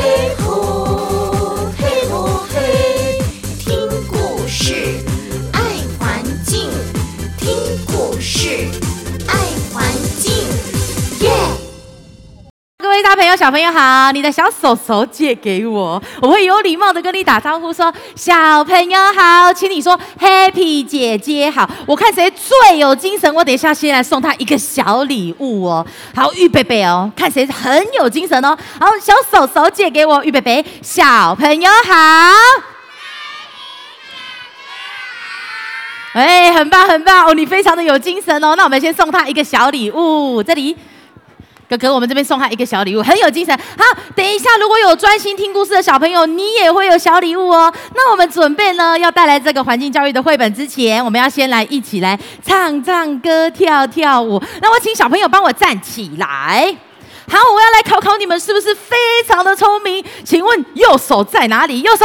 hey. 朋友、小朋友好，你的小手手借给我，我会有礼貌的跟你打招呼，说小朋友好，请你说 Happy 姐姐好。我看谁最有精神，我等一下先来送他一个小礼物哦。好，预备备哦，看谁很有精神哦。好，小手手借给我，预备备，小朋友好。哎，很棒很棒哦，你非常的有精神哦。那我们先送他一个小礼物，这里。哥哥，我们这边送他一个小礼物，很有精神。好，等一下，如果有专心听故事的小朋友，你也会有小礼物哦。那我们准备呢，要带来这个环境教育的绘本之前，我们要先来一起来唱唱歌、跳跳舞。那我请小朋友帮我站起来。好，我要来考考你们是不是非常的聪明？请问右手在哪里？右手。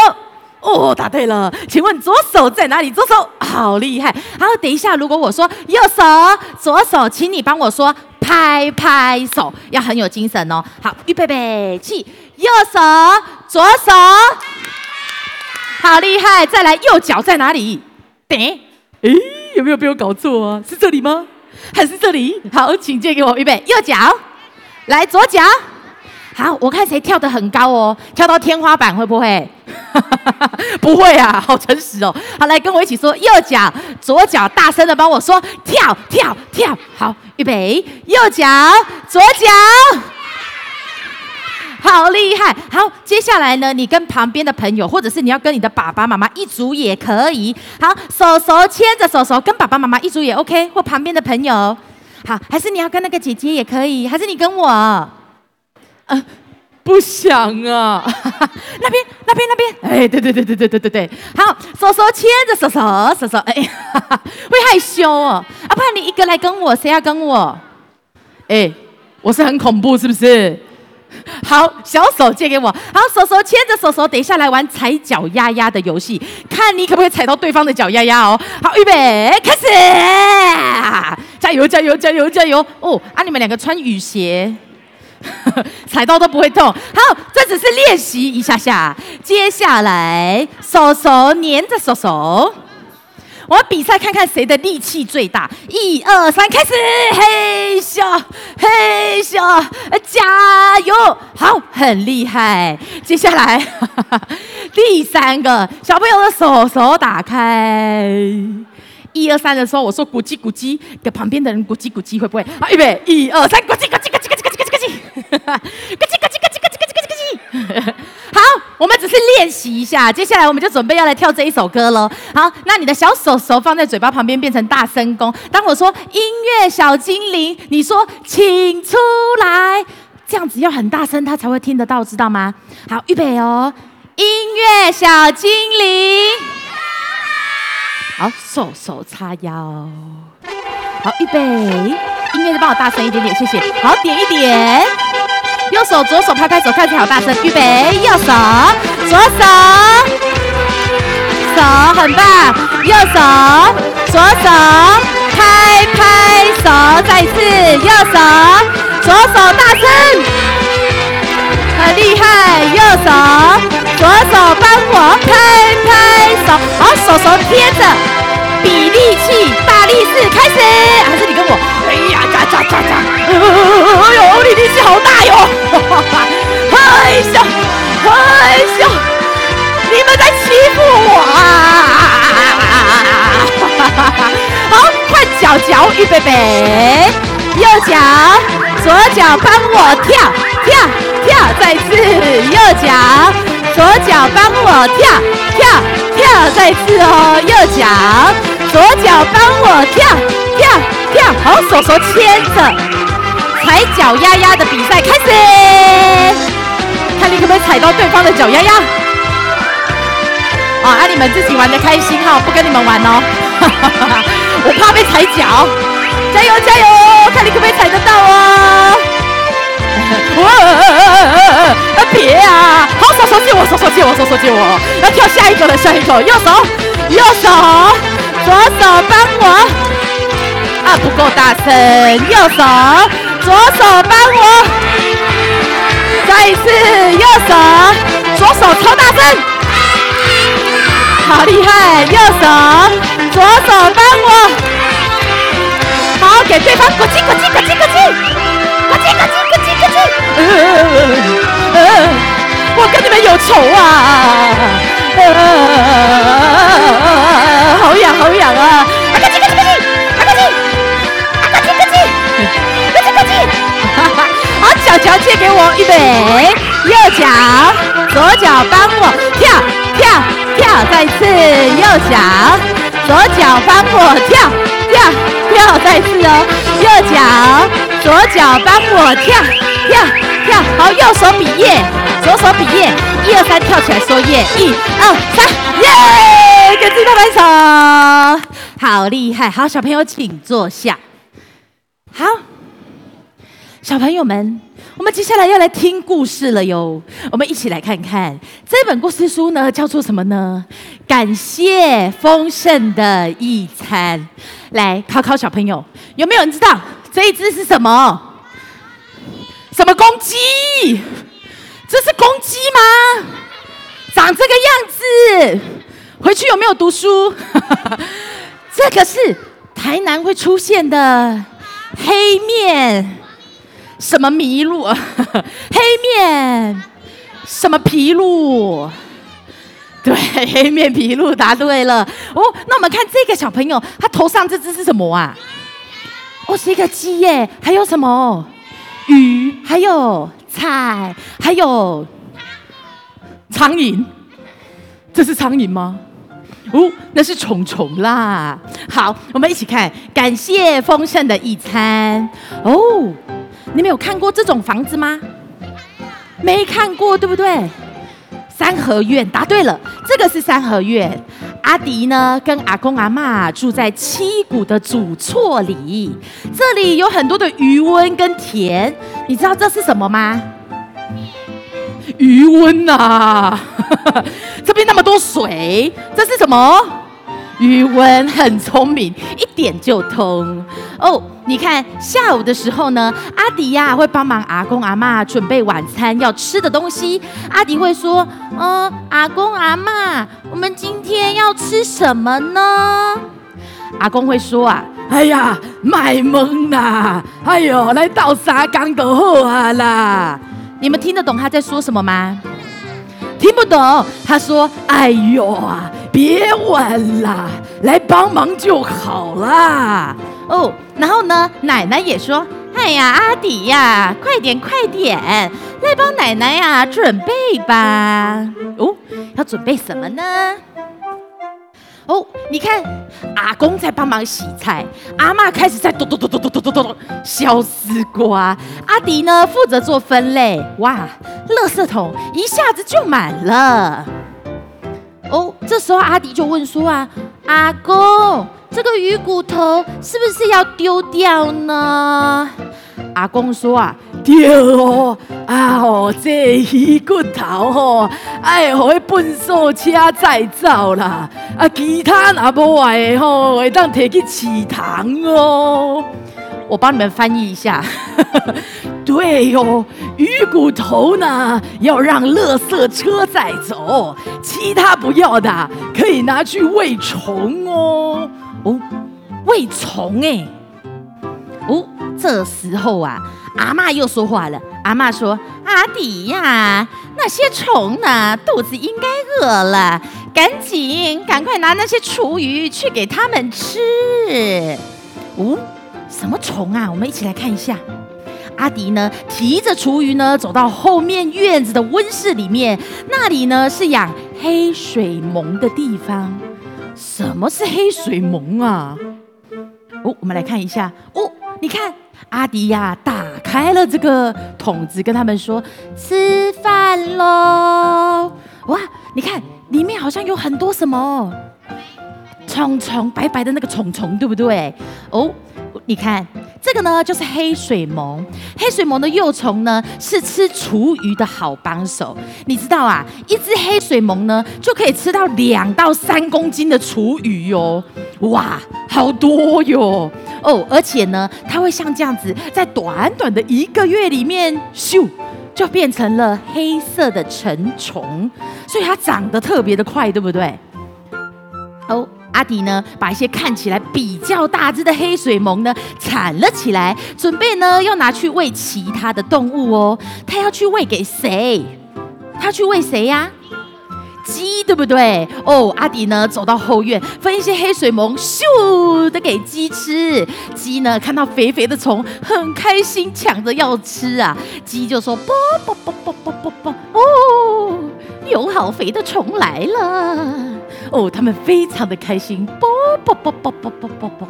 哦，答对了。请问左手在哪里？左手，好厉害。好，等一下，如果我说右手、左手，请你帮我说。拍拍手，要很有精神哦。好，预备备，起，右手、左手，好厉害！再来，右脚在哪里？诶，诶，有没有被我搞错啊？是这里吗？还是这里？好，请借给我，预备，右脚，来，左脚。好，我看谁跳得很高哦，跳到天花板会不会？不会啊，好诚实哦。好，来跟我一起说，右脚、左脚，大声的帮我说，跳跳跳。好，预备，右脚、左脚，好厉害。好，接下来呢，你跟旁边的朋友，或者是你要跟你的爸爸妈妈一组也可以。好，手手牵着手手，跟爸爸妈妈一组也 OK，或旁边的朋友。好，还是你要跟那个姐姐也可以，还是你跟我？呃，不想啊，那边那边那边，哎，对对对对对对对对，好，手手牵着手手手手，哎，会害羞哦，啊，不然你一个来跟我，谁要跟我？哎，我是很恐怖是不是？好，小手借给我，好，手手牵着手手，等一下来玩踩脚丫丫的游戏，看你可不可以踩到对方的脚丫丫哦。好，预备，开始，加油加油加油加油哦！啊，你们两个穿雨鞋。踩到都不会痛。好，这只是练习一下下。接下来，手手黏着手手，我们比赛看看谁的力气最大。一二三，开始！嘿咻，嘿咻，加油！好，很厉害。接下来，第三个小朋友的手手打开。一二三的时候，我说咕叽咕叽，给旁边的人咕叽咕叽，会不会？好，预备，一二三，咕叽咕叽咕叽咕叽咕叽咕叽咕叽，咯叽咯叽咯叽咯叽咯叽。好，我们只是练习一下，接下来我们就准备要来跳这一首歌喽。好，那你的小手手放在嘴巴旁边，变成大声公。当我说音乐小精灵，你说请出来，这样子要很大声，他才会听得到，知道吗？好，预备哦，音乐小精灵。好，手手叉腰。好，预备，音乐再帮我大声一点点，谢谢。好，点一点，右手左手拍拍手，看起来好大声。预备，右手左手，手很棒，右手左手拍拍手，再一次，右手左手大声，很厉害，右手。左手帮我拍拍手，好，手手贴着，比力气，力士开始，还是你跟我？哎呀，喳喳喳喳，哎呦，你力气好大哟！害羞，害羞，你们在欺负我啊！好，换脚脚，预备备，右脚，左脚帮我跳跳跳，再次右脚。左脚帮我跳跳跳，再次哦，右脚，左脚帮我跳跳跳，好，手手牵着，踩脚丫丫的比赛开始，看你可不可以踩到对方的脚丫丫。啊，啊，你们自己玩的开心哈，不跟你们玩哦，我怕被踩脚，加油加油，看你可不可以踩得到哦。哇！别啊！好，手手借我，手手借我，手手借我，要跳下一个了，下一个，右手，右手，左手帮我，啊，不够大声，右手，左手帮我，再一次，右手，左手超大声，好厉害！右手，左手帮我，好，给对方过去过去过去过去，过去过去过去过去。我跟你们有仇啊！好痒好痒啊！过去过去过去，过去，过去过去，过去过去。好，脚脚借给我，预备，右脚。左脚帮我跳跳跳，再次右脚，左脚帮我跳跳跳，再次哦，右脚，左脚帮我跳跳跳，好，右手比耶，左手比耶，一二三，跳起来说耶，一二三，耶，给自己拍拍手，好厉害，好，小朋友请坐下，好，小朋友们。我们接下来要来听故事了哟，我们一起来看看这本故事书呢，叫做什么呢？感谢丰盛的一餐。来考考小朋友，有没有人知道这一只是什么？什么公鸡？这是公鸡吗？长这个样子，回去有没有读书？这个是台南会出现的黑面。什么麋鹿？黑面？什么琵鹭？对，黑面琵鹭答对了。哦，那我们看这个小朋友，他头上这只是什么啊？哦，是一个鸡耶。还有什么？鱼？还有菜？还有苍蝇？这是苍蝇吗？哦，那是虫虫啦。好，我们一起看，感谢丰盛的一餐。哦。你们有看过这种房子吗？没看过，对不对？三合院，答对了，这个是三合院。阿迪呢，跟阿公阿妈住在七股的祖厝里，这里有很多的余温跟田。你知道这是什么吗？余温呐，这边那么多水，这是什么？鱼塭很聪明，一点就通哦。你看下午的时候呢，阿迪呀、啊、会帮忙阿公阿嬷准备晚餐要吃的东西。阿迪会说：“嗯、呃，阿公阿嬷，我们今天要吃什么呢？”阿公会说：“啊，哎呀，卖萌啦，哎呦，来倒沙缸就好啊啦。”你们听得懂他在说什么吗？听不懂。他说：“哎呦啊。”别问了，来帮忙就好了。哦，然后呢，奶奶也说：“哎呀，阿迪呀，快点快点，来帮奶奶呀准备吧。”哦，要准备什么呢？哦，你看，阿公在帮忙洗菜，阿嬷开始在咚咚咚咚咚咚咚咚削丝瓜，阿迪呢负责做分类。哇，垃圾桶一下子就满了。哦，这时候阿迪就问说啊，阿公，这个鱼骨头是不是要丢掉呢？阿公说啊，丢哦，啊哦，这鱼骨头哦，哎，让那粪扫车再造啦，啊，其他那无爱吼，会当提去祠堂哦。我帮你们翻译一下。对哟、哦，鱼骨头呢要让垃圾车载走，其他不要的可以拿去喂虫哦。哦，喂虫哎。哦，这时候啊，阿嬷又说话了。阿嬷说：“阿迪呀，那些虫呢，肚子应该饿了，赶紧赶快拿那些厨余去给他们吃。”哦，什么虫啊？我们一起来看一下。阿迪呢，提着厨余呢，走到后面院子的温室里面，那里呢是养黑水虻的地方。什么是黑水虻啊？哦，我们来看一下。哦，你看，阿迪呀，打开了这个桶子，跟他们说：“吃饭喽！”哇，你看里面好像有很多什么虫虫，白白的那个虫虫，对不对？哦。你看这个呢，就是黑水虻。黑水虻的幼虫呢，是吃厨余的好帮手。你知道啊，一只黑水虻呢，就可以吃到两到三公斤的厨余哟。哇，好多哟！哦，而且呢，它会像这样子，在短短的一个月里面，咻，就变成了黑色的成虫，所以它长得特别的快，对不对？哦，阿迪呢，把一些看起来比较大只的黑水虻呢铲了起来，准备呢要拿去喂其他的动物哦。他要去喂给谁？他去喂谁呀？鸡对不对？哦，阿迪呢走到后院，分一些黑水虻，咻的给鸡吃。鸡呢看到肥肥的虫，很开心，抢着要吃啊。鸡就说：啵啵啵啵啵啵啵，哦，有好肥的虫来了。哦，他们非常的开心，啵啵啵啵啵啵啵啵。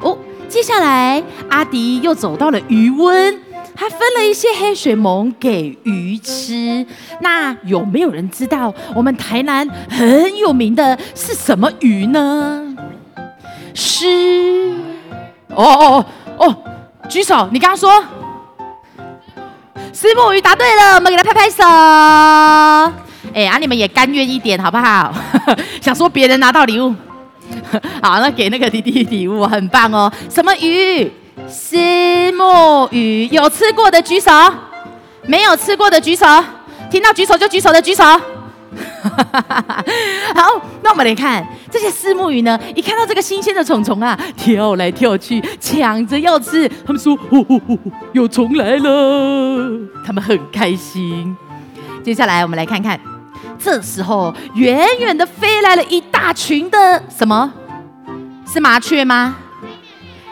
哦，接下来阿迪又走到了鱼塭。还分了一些黑水虻给鱼吃。那有没有人知道我们台南很有名的是什么鱼呢？是哦哦哦，举手！你刚刚说虱目鱼，答对了，我们给他拍拍手。哎，啊，你们也甘愿一点好不好？想说别人拿到礼物，好，那给那个弟弟礼物，很棒哦。什么鱼？虱目鱼，有吃过的举手，没有吃过的举手，听到举手就举手的举手。好，那我们来看这些虱目鱼呢，一看到这个新鲜的虫虫啊，跳来跳去，抢着要吃。他们说：“哦哦哦，有虫来了！”他们很开心。接下来我们来看看，这时候远远的飞来了一大群的什么？是麻雀吗？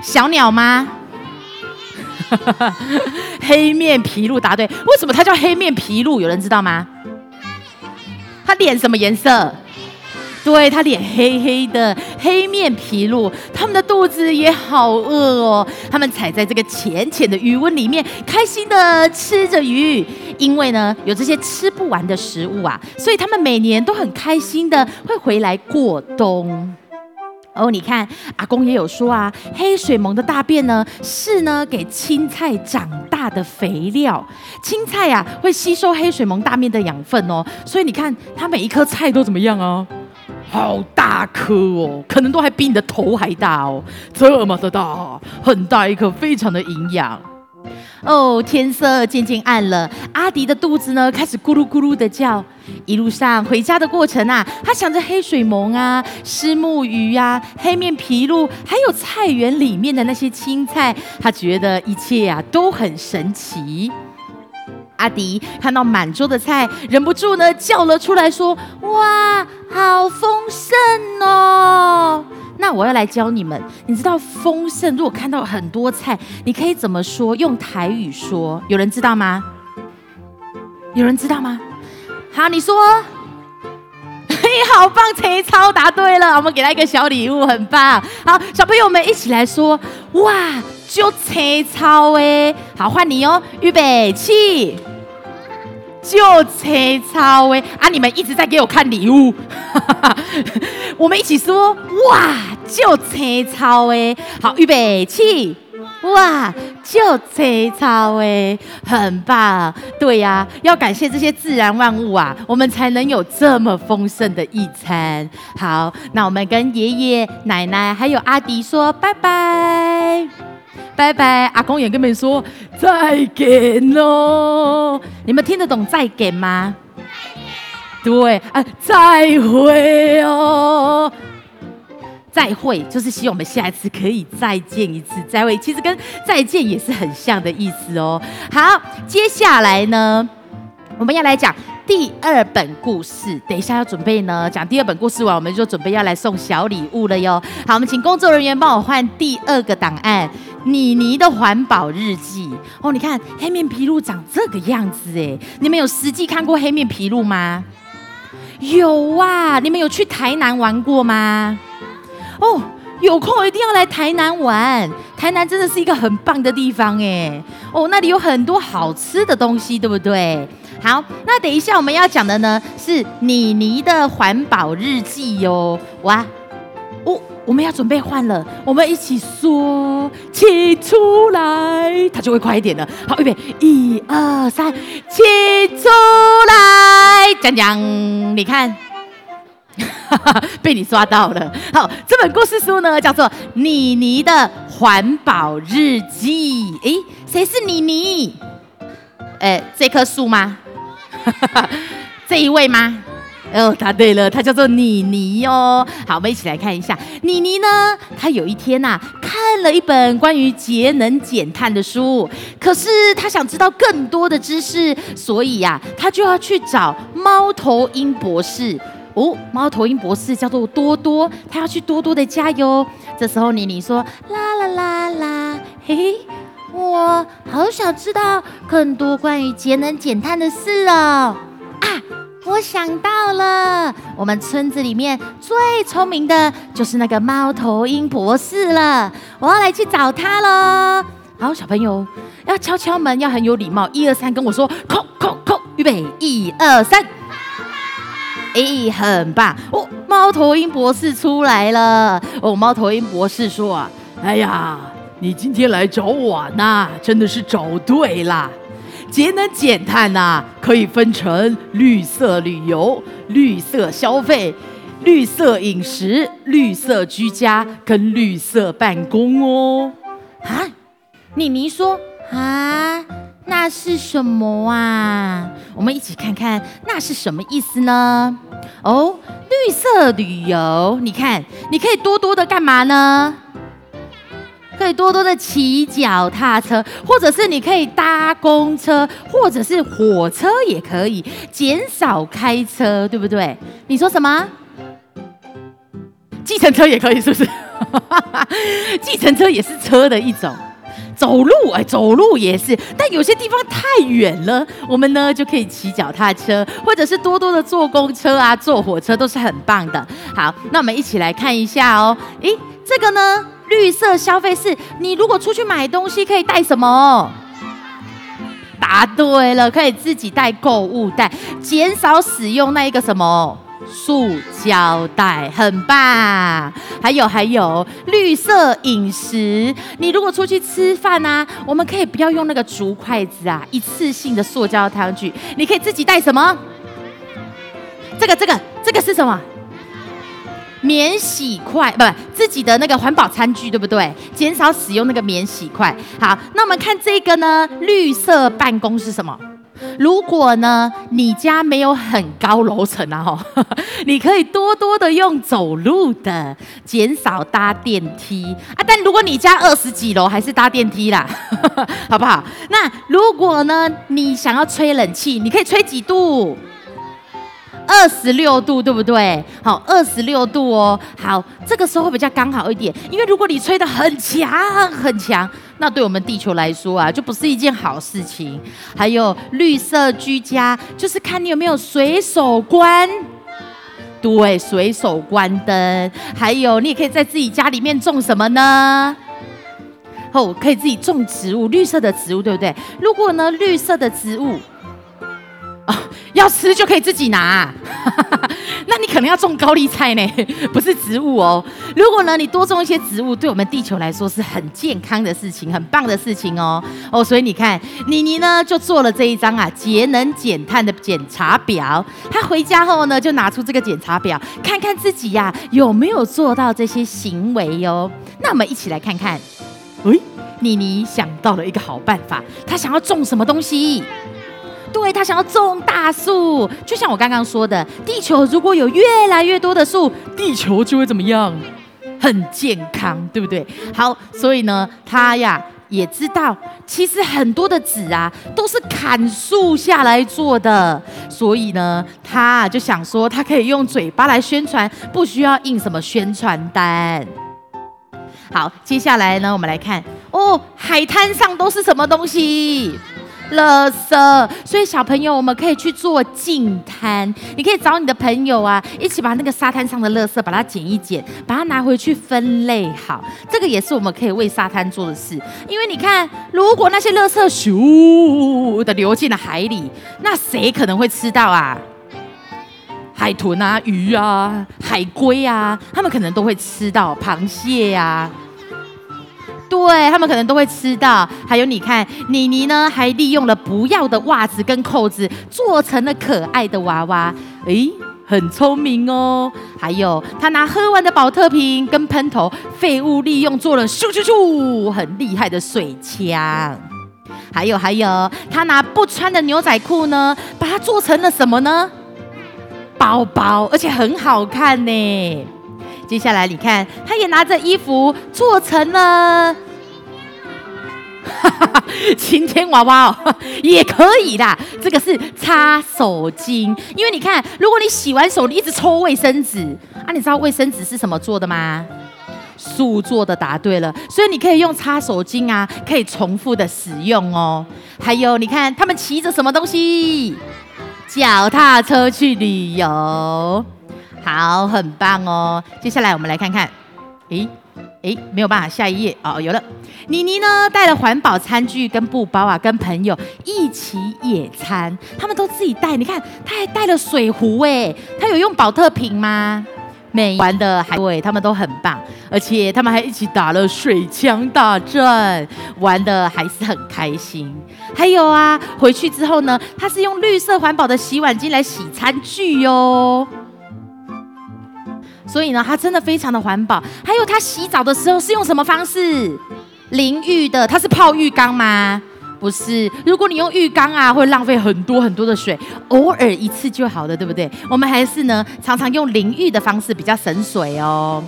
小鸟吗？黑面琵鹭答对。为什么它叫黑面琵鹭？有人知道吗？它脸什么颜色？对，他脸黑黑的。黑面琵鹭，它们的肚子也好饿哦。他们踩在这个浅浅的鱼温里面，开心的吃着鱼。因为呢，有这些吃不完的食物啊，所以他们每年都很开心的会回来过冬。哦，你看，阿公也有说啊，黑水虻的大便呢，是呢给青菜长大的肥料。青菜呀、啊，会吸收黑水虻大便的养分哦，所以你看，它每一颗菜都怎么样啊？好大颗哦，可能都还比你的头还大哦，这么的大，很大一颗，非常的营养。哦，天色渐渐暗了，阿迪的肚子呢开始咕噜咕噜的叫。一路上回家的过程啊，他想着黑水虻啊、虱目鱼啊、黑面琵鹭，还有菜园里面的那些青菜，他觉得一切啊都很神奇。阿迪看到满桌的菜，忍不住呢叫了出来，说：“哇，好丰盛哦！”那我要来教你们，你知道丰盛？如果看到很多菜，你可以怎么说？用台语说，有人知道吗？有人知道吗？好，你说，嘿，好棒，陈超答对了，我们给他一个小礼物，很棒。好，小朋友们一起来说，哇，就切超哎！好，换你哦，预备起。就切超哎啊！你们一直在给我看礼物，我们一起说哇！就切超哎，好，预备起，哇！就切超哎，很棒。对呀、啊，要感谢这些自然万物啊，我们才能有这么丰盛的一餐。好，那我们跟爷爷奶奶还有阿迪说拜拜。拜拜，阿公也跟你们说再见喽。你们听得懂再见吗？对啊，再会哦。再会就是希望我们下一次可以再见一次。再会其实跟再见也是很像的意思哦。好，接下来呢，我们要来讲第二本故事。等一下要准备呢，讲第二本故事完，我们就准备要来送小礼物了哟。好，我们请工作人员帮我换第二个档案。妮妮的环保日记哦，你看黑面琵鹭长这个样子哎，你们有实际看过黑面琵鹭吗？有啊，你们有去台南玩过吗？哦，有空一定要来台南玩，台南真的是一个很棒的地方哎。哦，那里有很多好吃的东西，对不对？好，那等一下我们要讲的呢是妮妮的环保日记哟，哇，哦。我们要准备换了，我们一起说起出来，它就会快一点了。好，预备，一二三，起出来，讲讲，你看，被你抓到了。好，这本故事书呢叫做《妮妮的环保日记》。诶，谁是妮妮？哎，这棵树吗？这一位吗？哦，答对了，他叫做妮妮哦。好，我们一起来看一下妮妮呢。她有一天呐、啊，看了一本关于节能减碳的书，可是她想知道更多的知识，所以呀、啊，她就要去找猫头鹰博士。哦，猫头鹰博士叫做多多，他要去多多的家哟。这时候妮妮说：啦啦啦啦，嘿嘿，我好想知道更多关于节能减碳的事哦。我想到了，我们村子里面最聪明的就是那个猫头鹰博士了。我要来去找他喽。好，小朋友要敲敲门，要很有礼貌。一二三，跟我说，叩叩叩，预备，一二三。哎，很棒哦！猫头鹰博士出来了。哦，猫头鹰博士说啊，哎呀，你今天来找我呢，真的是找对了。节能减碳呐、啊，可以分成绿色旅游、绿色消费、绿色饮食、绿色居家跟绿色办公哦。啊，妮妮说啊，那是什么啊？我们一起看看那是什么意思呢？哦，绿色旅游，你看，你可以多多的干嘛呢？可以多多的骑脚踏车，或者是你可以搭公车，或者是火车也可以，减少开车，对不对？你说什么？计程车也可以，是不是？计程车也是车的一种。走路，哎，走路也是，但有些地方太远了，我们呢就可以骑脚踏车，或者是多多的坐公车啊，坐火车都是很棒的。好，那我们一起来看一下哦。诶，这个呢？绿色消费是你如果出去买东西可以带什么？答对了，可以自己带购物袋，减少使用那一个什么塑胶袋，很棒。还有还有绿色饮食，你如果出去吃饭啊，我们可以不要用那个竹筷子啊，一次性的塑胶汤具，你可以自己带什么？这个这个这个是什么？免洗筷，不，自己的那个环保餐具，对不对？减少使用那个免洗筷。好，那我们看这个呢？绿色办公是什么？如果呢，你家没有很高楼层啊，吼，你可以多多的用走路的，减少搭电梯啊。但如果你家二十几楼，还是搭电梯啦，好不好？那如果呢，你想要吹冷气，你可以吹几度？二十六度，对不对？好，二十六度哦。好，这个时候会比较刚好一点，因为如果你吹得很强很强，那对我们地球来说啊，就不是一件好事情。还有绿色居家，就是看你有没有随手关，对，随手关灯。还有，你也可以在自己家里面种什么呢？哦，可以自己种植物，绿色的植物，对不对？如果呢，绿色的植物。要吃就可以自己拿，那你可能要种高丽菜呢，不是植物哦。如果呢，你多种一些植物，对我们地球来说是很健康的事情，很棒的事情哦。哦，所以你看，妮妮呢就做了这一张啊节能减碳的检查表。她回家后呢，就拿出这个检查表，看看自己呀、有没有做到这些行为哟、那我们一起来看看，诶，妮妮想到了一个好办法，她想要种什么东西？对，他想要种大树，就像我刚刚说的，地球如果有越来越多的树，地球就会怎么样？很健康，对不对？好，所以呢，他呀也知道，其实很多的纸啊都是砍树下来做的，所以呢，他就想说，他可以用嘴巴来宣传，不需要印什么宣传单。好，接下来呢，我们来看哦，海滩上都是什么东西？垃圾，所以小朋友，我们可以去做净滩。你可以找你的朋友啊，一起把那个沙滩上的垃圾把它捡一捡，把它拿回去分类好。这个也是我们可以为沙滩做的事。因为你看，如果那些垃圾咻的流进了海里，那谁可能会吃到啊？海豚啊、鱼啊、海龟啊，他们可能都会吃到螃蟹呀、啊。对，他们可能都会吃到，还有你看，妮妮呢还利用了不要的袜子跟扣子做成了可爱的娃娃，诶，很聪明哦。还有他拿喝完的宝特瓶跟喷头废物利用做了咻咻咻，很厉害的水枪。还有还有，他拿不穿的牛仔裤呢，把它做成了什么呢？包包，而且很好看呢。接下来你看，他也拿着衣服做成了。晴天娃娃哦，也可以啦。这个是擦手巾，因为你看，如果你洗完手，你一直抽卫生纸啊，你知道卫生纸是什么做的吗？树做的，答对了。所以你可以用擦手巾啊，可以重复的使用哦。还有，你看他们骑着什么东西？脚踏车去旅游，好，很棒哦。接下来我们来看看，诶。哎，没有办法，下一页哦，有了。妮妮呢，带了环保餐具跟布包啊，跟朋友一起野餐，他们都自己带。你看，他还带了水壶哎，他有用宝特瓶吗？没玩的还对，他们都很棒，而且他们还一起打了水枪大战，玩的还是很开心。还有啊，回去之后呢，他是用绿色环保的洗碗巾来洗餐具哟。所以呢，它真的非常的环保。还有，它洗澡的时候是用什么方式？淋浴的，它是泡浴缸吗？不是。如果你用浴缸啊，会浪费很多很多的水。偶尔一次就好了，对不对？我们还是呢，常常用淋浴的方式比较省水哦。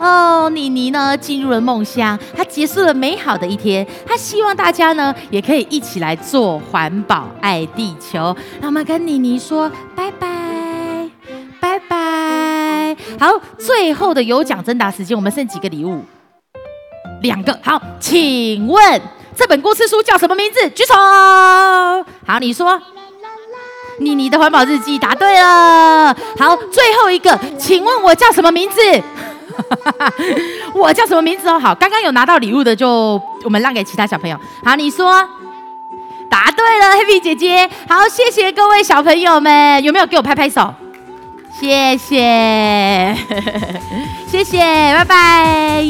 哦，妮妮呢，进入了梦乡，她结束了美好的一天。她希望大家呢，也可以一起来做环保，爱地球。那我们跟妮妮说拜拜拜拜。好，最后的有奖征答时间，我们剩几个礼物？两个。好，请问这本故事书叫什么名字？举手。好，你说。妮妮的环保日记答对了。好，最后一个，请问我叫什么名字？我叫什么名字哦？好，刚刚有拿到礼物的就我们让给其他小朋友。好，你说。答对了，Happy 姐姐。好，谢谢各位小朋友们，有没有给我拍拍手？谢谢。谢谢拜拜。